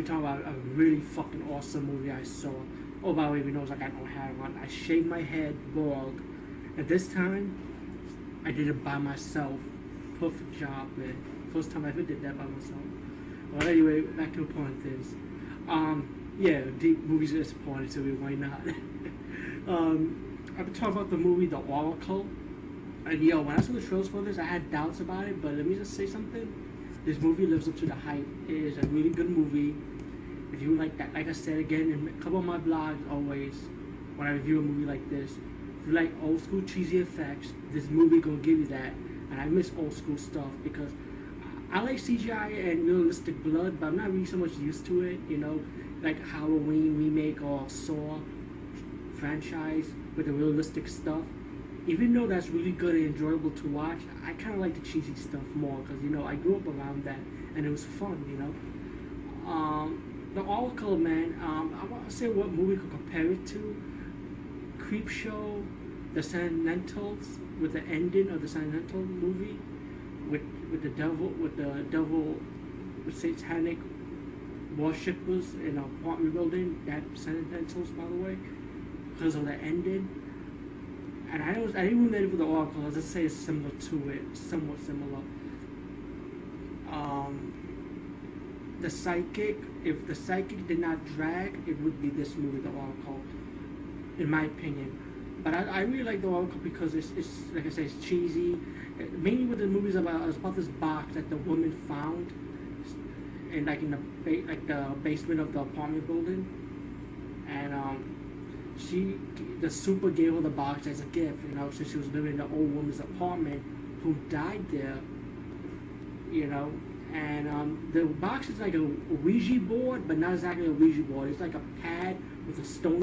We're talking about a really fucking awesome movie I saw. Oh, by the way, we knows I got no hair on. I shaved my head bald. And this time, I did it by myself. Perfect job, man. First time I ever did that by myself. Well, anyway, back to important things. Um, yeah, deep movies are disappointing to me. Why not? um, I've been talking about the movie The Oracle. And yo, when I saw the trailers for this, I had doubts about it. But let me just say something. This movie lives up to the hype. It is a really good movie. If you like that, like I said again in a couple of my blogs, always when I review a movie like this, if you like old school cheesy effects, this movie gonna give you that. And I miss old school stuff because I like CGI and realistic blood, but I'm not really so much used to it. You know, like Halloween remake or Saw franchise with the realistic stuff. Even though that's really good and enjoyable to watch, I kind of like the cheesy stuff more because you know I grew up around that and it was fun. You know, um, the Oracle man. Um, I want to say what movie could compare it to. Creepshow, The Sentinels with the ending of the Sentinel movie with with the devil with the devil satanic worshippers in an apartment building that Sentinels by the way because of the ending and I was I even it with the Oracle I'll just say it's similar to it somewhat similar. Um the psychic if the psychic did not drag it would be this movie the Oracle in my opinion. But I, I really like the Oracle because it's, it's like I say it's cheesy. Mainly with the movies about about this box that the woman found in like in the like the basement of the apartment building. And um she the super gave her the box as a gift you know since she was living in the old woman's apartment who died there you know and um, the box is like a Ouija board, but not exactly a Ouija board. It's like a pad with a stone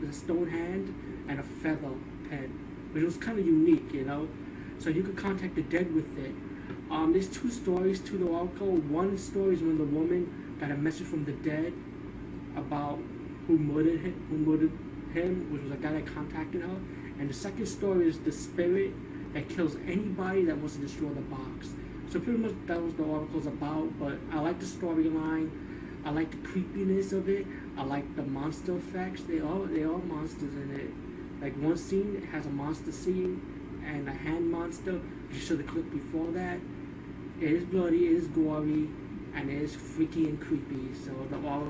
with a stone hand and a feather pen, which was kind of unique, you know. So you could contact the dead with it. Um, there's two stories to the Oracle. One story is when the woman got a message from the dead about who murdered him, who murdered him, which was a guy that contacted her. And the second story is the spirit that kills anybody that wants to destroy the box. So pretty much that was the Oracle's about. But I like the storyline. I like the creepiness of it. I like the monster effects. They all they all monsters in it. Like one scene has a monster scene and a hand monster. You saw the clip before that. It is bloody, it is gory, and it is freaky and creepy. So the all